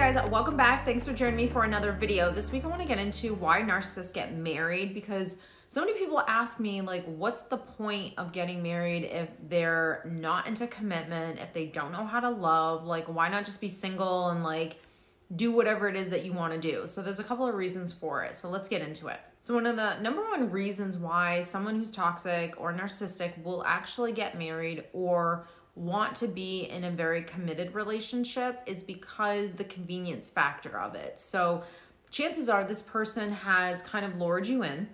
guys, welcome back. Thanks for joining me for another video. This week I want to get into why narcissists get married because so many people ask me like what's the point of getting married if they're not into commitment, if they don't know how to love, like why not just be single and like do whatever it is that you want to do. So there's a couple of reasons for it. So let's get into it. So one of the number one reasons why someone who's toxic or narcissistic will actually get married or want to be in a very committed relationship is because the convenience factor of it. So chances are this person has kind of lured you in.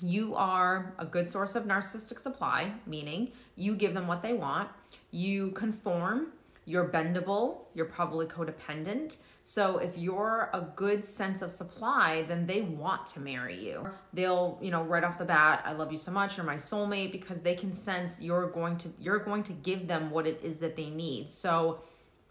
You are a good source of narcissistic supply, meaning you give them what they want. You conform, you're bendable, you're probably codependent so if you're a good sense of supply, then they want to marry you. They'll, you know, right off the bat, I love you so much, you're my soulmate because they can sense you're going to you're going to give them what it is that they need. So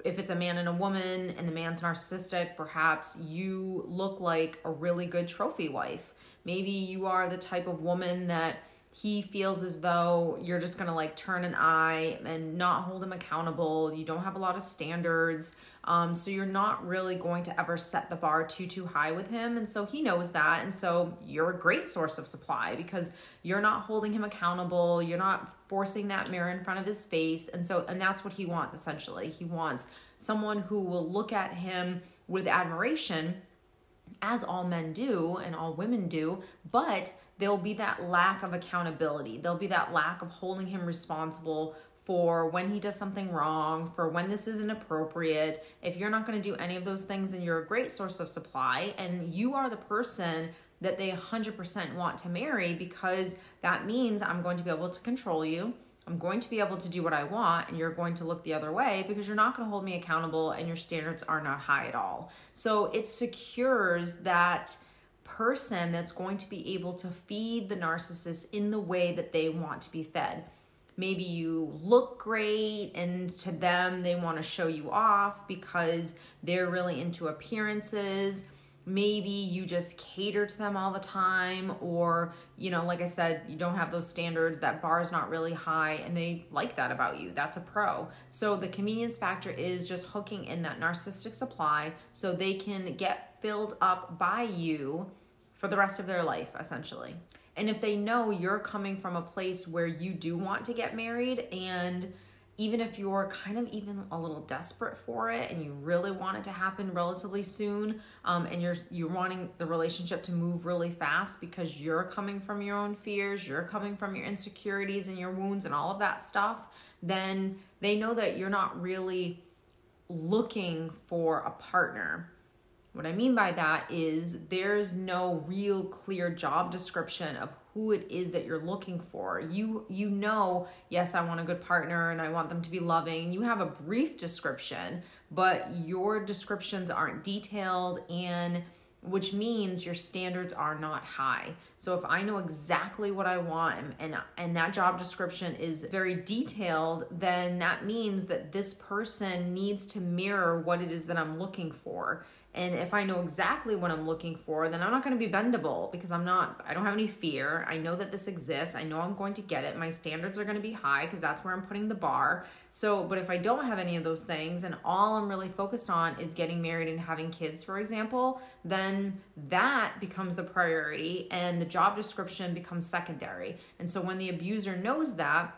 if it's a man and a woman and the man's narcissistic, perhaps you look like a really good trophy wife. Maybe you are the type of woman that he feels as though you're just gonna like turn an eye and not hold him accountable. You don't have a lot of standards. Um, so you're not really going to ever set the bar too, too high with him. And so he knows that. And so you're a great source of supply because you're not holding him accountable. You're not forcing that mirror in front of his face. And so, and that's what he wants essentially. He wants someone who will look at him with admiration as all men do and all women do, but there'll be that lack of accountability. There'll be that lack of holding him responsible for when he does something wrong, for when this isn't appropriate. If you're not going to do any of those things, then you're a great source of supply and you are the person that they 100% want to marry because that means I'm going to be able to control you. I'm going to be able to do what I want, and you're going to look the other way because you're not going to hold me accountable and your standards are not high at all. So it secures that person that's going to be able to feed the narcissist in the way that they want to be fed. Maybe you look great, and to them, they want to show you off because they're really into appearances maybe you just cater to them all the time or you know like i said you don't have those standards that bar is not really high and they like that about you. That's a pro. So the convenience factor is just hooking in that narcissistic supply so they can get filled up by you for the rest of their life essentially. And if they know you're coming from a place where you do want to get married and even if you're kind of even a little desperate for it and you really want it to happen relatively soon um, and you're you're wanting the relationship to move really fast because you're coming from your own fears you're coming from your insecurities and your wounds and all of that stuff then they know that you're not really looking for a partner what I mean by that is there's no real clear job description of who it is that you're looking for. You you know, yes, I want a good partner and I want them to be loving. You have a brief description, but your descriptions aren't detailed and which means your standards are not high. So if I know exactly what I want and and that job description is very detailed, then that means that this person needs to mirror what it is that I'm looking for. And if I know exactly what I'm looking for, then I'm not going to be bendable because I'm not, I don't have any fear. I know that this exists. I know I'm going to get it. My standards are going to be high because that's where I'm putting the bar. So, but if I don't have any of those things and all I'm really focused on is getting married and having kids, for example, then that becomes the priority and the job description becomes secondary. And so when the abuser knows that,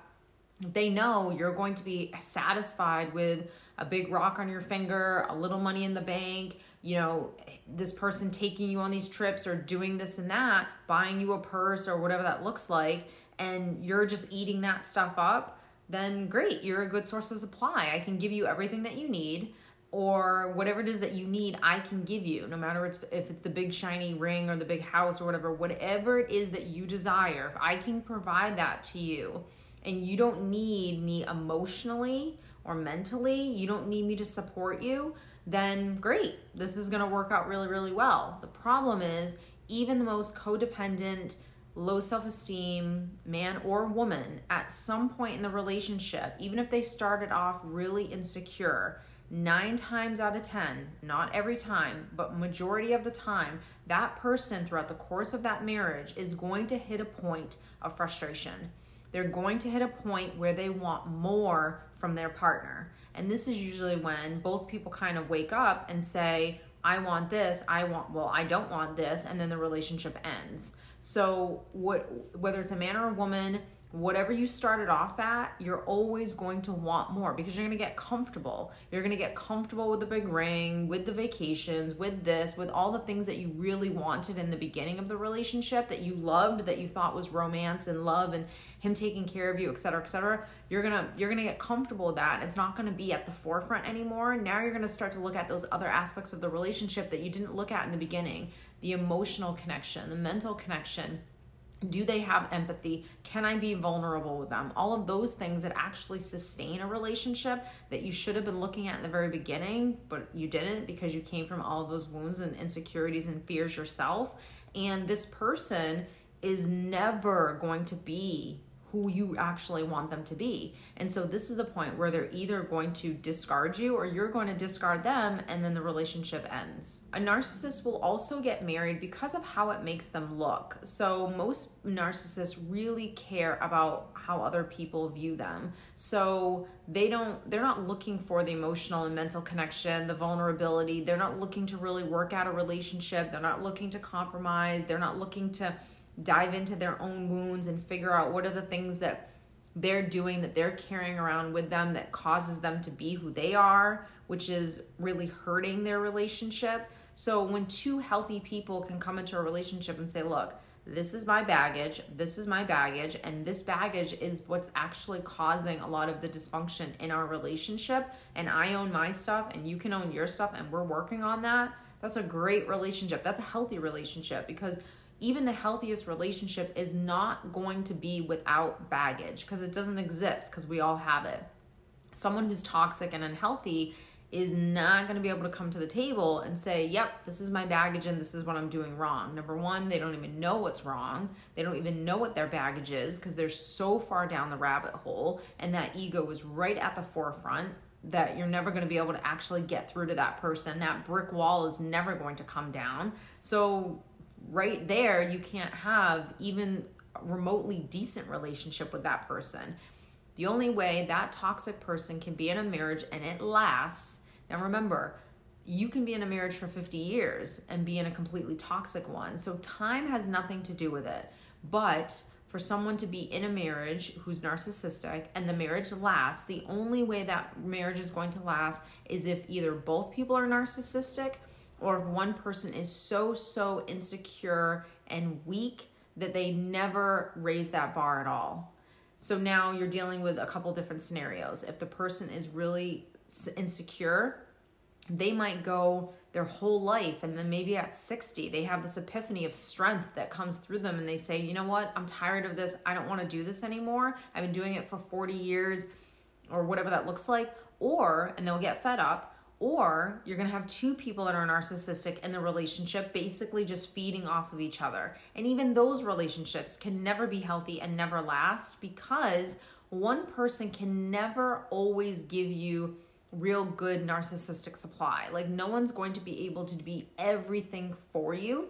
they know you're going to be satisfied with a big rock on your finger, a little money in the bank, you know, this person taking you on these trips or doing this and that, buying you a purse or whatever that looks like, and you're just eating that stuff up, then great, you're a good source of supply. I can give you everything that you need or whatever it is that you need, I can give you, no matter if it's the big shiny ring or the big house or whatever, whatever it is that you desire, if I can provide that to you and you don't need me emotionally or mentally, you don't need me to support you, then great, this is gonna work out really, really well. The problem is, even the most codependent, low self esteem man or woman, at some point in the relationship, even if they started off really insecure, nine times out of 10, not every time, but majority of the time, that person throughout the course of that marriage is going to hit a point of frustration they're going to hit a point where they want more from their partner. And this is usually when both people kind of wake up and say, I want this, I want, well, I don't want this, and then the relationship ends. So, what, whether it's a man or a woman, whatever you started off at, you're always going to want more because you're going to get comfortable. You're going to get comfortable with the big ring, with the vacations, with this, with all the things that you really wanted in the beginning of the relationship that you loved, that you thought was romance and love and him taking care of you, et cetera, et cetera. You're going to you're going to get comfortable with that. It's not going to be at the forefront anymore. Now you're going to start to look at those other aspects of the relationship that you didn't look at in the beginning. The emotional connection, the mental connection, do they have empathy? Can I be vulnerable with them? All of those things that actually sustain a relationship that you should have been looking at in the very beginning, but you didn't because you came from all of those wounds and insecurities and fears yourself. And this person is never going to be who you actually want them to be. And so this is the point where they're either going to discard you or you're going to discard them and then the relationship ends. A narcissist will also get married because of how it makes them look. So most narcissists really care about how other people view them. So they don't they're not looking for the emotional and mental connection, the vulnerability. They're not looking to really work out a relationship. They're not looking to compromise. They're not looking to dive into their own wounds and figure out what are the things that they're doing that they're carrying around with them that causes them to be who they are, which is really hurting their relationship. So when two healthy people can come into a relationship and say, "Look, this is my baggage, this is my baggage, and this baggage is what's actually causing a lot of the dysfunction in our relationship, and I own my stuff and you can own your stuff and we're working on that." That's a great relationship. That's a healthy relationship because even the healthiest relationship is not going to be without baggage because it doesn't exist because we all have it. Someone who's toxic and unhealthy is not going to be able to come to the table and say, Yep, this is my baggage and this is what I'm doing wrong. Number one, they don't even know what's wrong. They don't even know what their baggage is because they're so far down the rabbit hole and that ego is right at the forefront that you're never going to be able to actually get through to that person. That brick wall is never going to come down. So right there you can't have even remotely decent relationship with that person. The only way that toxic person can be in a marriage and it lasts now remember you can be in a marriage for 50 years and be in a completely toxic one. So time has nothing to do with it. But for someone to be in a marriage who's narcissistic and the marriage lasts the only way that marriage is going to last is if either both people are narcissistic or if one person is so, so insecure and weak that they never raise that bar at all. So now you're dealing with a couple different scenarios. If the person is really insecure, they might go their whole life and then maybe at 60 they have this epiphany of strength that comes through them and they say you know what i'm tired of this i don't want to do this anymore i've been doing it for 40 years or whatever that looks like or and they'll get fed up or you're going to have two people that are narcissistic in the relationship basically just feeding off of each other. And even those relationships can never be healthy and never last because one person can never always give you real good narcissistic supply. Like no one's going to be able to be everything for you.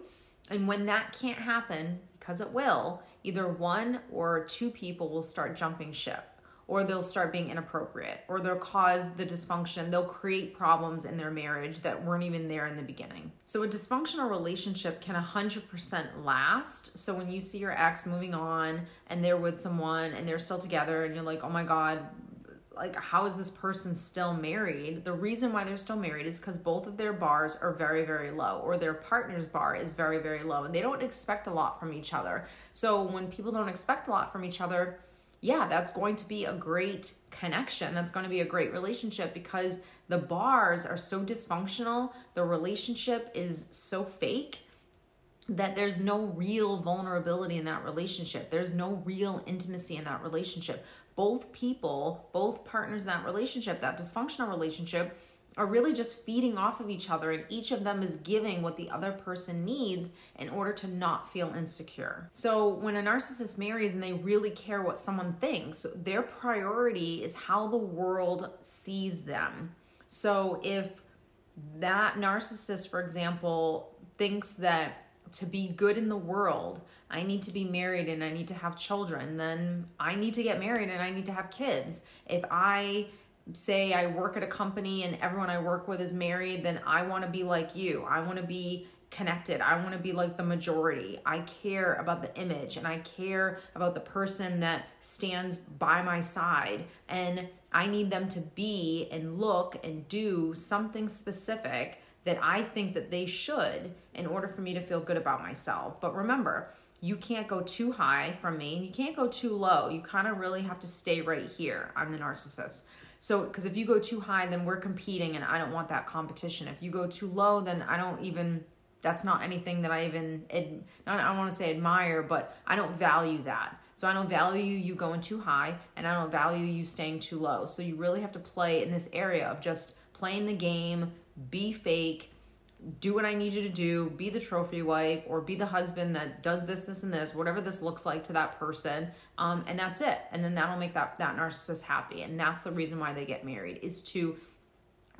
And when that can't happen, because it will, either one or two people will start jumping ship or they'll start being inappropriate or they'll cause the dysfunction. They'll create problems in their marriage that weren't even there in the beginning. So a dysfunctional relationship can 100% last. So when you see your ex moving on and they're with someone and they're still together and you're like oh my god like how is this person still married? The reason why they're still married is because both of their bars are very very low or their partner's bar is very very low and they don't expect a lot from each other. So when people don't expect a lot from each other yeah, that's going to be a great connection. That's going to be a great relationship because the bars are so dysfunctional, the relationship is so fake that there's no real vulnerability in that relationship. There's no real intimacy in that relationship. Both people, both partners in that relationship, that dysfunctional relationship, are really just feeding off of each other, and each of them is giving what the other person needs in order to not feel insecure. So, when a narcissist marries and they really care what someone thinks, their priority is how the world sees them. So, if that narcissist, for example, thinks that to be good in the world, I need to be married and I need to have children, then I need to get married and I need to have kids. If I say I work at a company and everyone I work with is married, then I want to be like you. I want to be connected. I want to be like the majority. I care about the image and I care about the person that stands by my side. And I need them to be and look and do something specific that I think that they should in order for me to feel good about myself. But remember, you can't go too high from me and you can't go too low. You kind of really have to stay right here. I'm the narcissist. So, because if you go too high, then we're competing and I don't want that competition. If you go too low, then I don't even, that's not anything that I even, not, I don't want to say admire, but I don't value that. So I don't value you going too high and I don't value you staying too low. So you really have to play in this area of just playing the game, be fake, do what I need you to do, be the trophy wife, or be the husband that does this, this, and this, whatever this looks like to that person, um, and that's it. And then that'll make that that narcissist happy, and that's the reason why they get married is to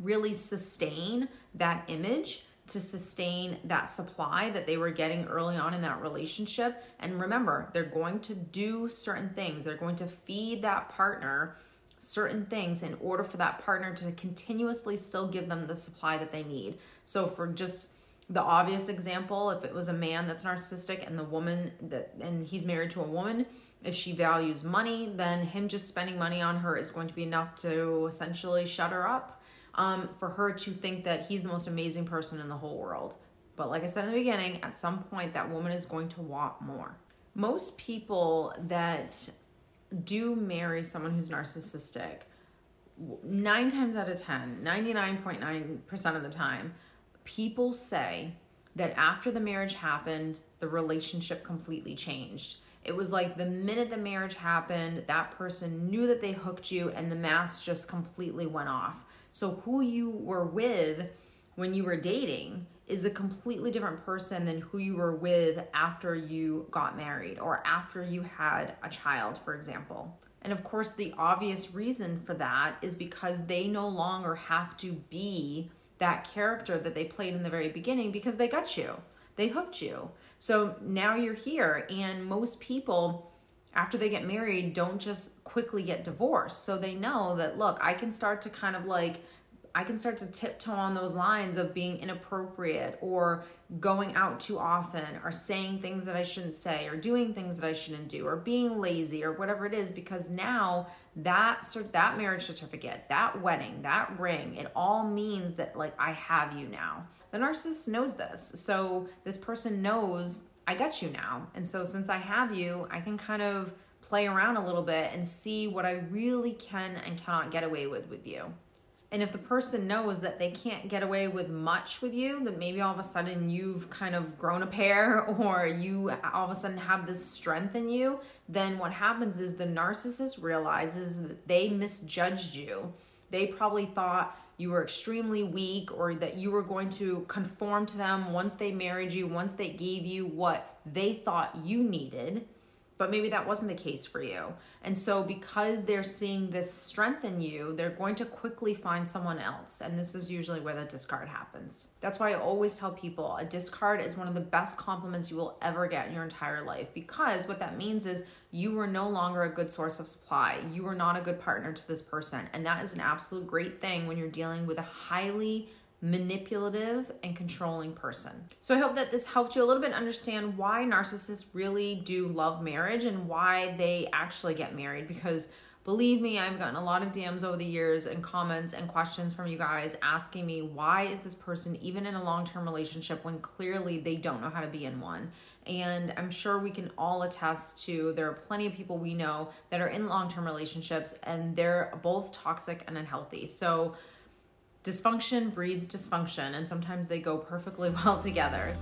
really sustain that image, to sustain that supply that they were getting early on in that relationship. And remember, they're going to do certain things. They're going to feed that partner certain things in order for that partner to continuously still give them the supply that they need. So for just the obvious example, if it was a man that's narcissistic and the woman that and he's married to a woman, if she values money, then him just spending money on her is going to be enough to essentially shut her up. Um, for her to think that he's the most amazing person in the whole world. But like I said in the beginning, at some point that woman is going to want more. Most people that do marry someone who's narcissistic, nine times out of 10, 99.9% of the time, people say that after the marriage happened, the relationship completely changed. It was like the minute the marriage happened, that person knew that they hooked you and the mask just completely went off. So, who you were with when you were dating is a completely different person than who you were with after you got married or after you had a child, for example. And of course, the obvious reason for that is because they no longer have to be that character that they played in the very beginning because they got you, they hooked you. So now you're here, and most people, after they get married, don't just quickly get divorced. So they know that, look, I can start to kind of like I can start to tiptoe on those lines of being inappropriate or going out too often or saying things that I shouldn't say or doing things that I shouldn't do or being lazy or whatever it is because now that sort that marriage certificate, that wedding, that ring, it all means that like I have you now. The narcissist knows this. So this person knows I got you now. And so since I have you, I can kind of play around a little bit and see what I really can and cannot get away with with you. And if the person knows that they can't get away with much with you, that maybe all of a sudden you've kind of grown a pair or you all of a sudden have this strength in you, then what happens is the narcissist realizes that they misjudged you. They probably thought you were extremely weak or that you were going to conform to them once they married you, once they gave you what they thought you needed but maybe that wasn't the case for you. And so, because they're seeing this strength in you, they're going to quickly find someone else. And this is usually where the discard happens. That's why I always tell people a discard is one of the best compliments you will ever get in your entire life because what that means is you were no longer a good source of supply. You were not a good partner to this person. And that is an absolute great thing when you're dealing with a highly manipulative and controlling person. So I hope that this helped you a little bit understand why narcissists really do love marriage and why they actually get married because believe me, I've gotten a lot of DMs over the years and comments and questions from you guys asking me why is this person even in a long-term relationship when clearly they don't know how to be in one. And I'm sure we can all attest to there are plenty of people we know that are in long-term relationships and they're both toxic and unhealthy. So dysfunction breeds dysfunction, and sometimes they go perfectly well together.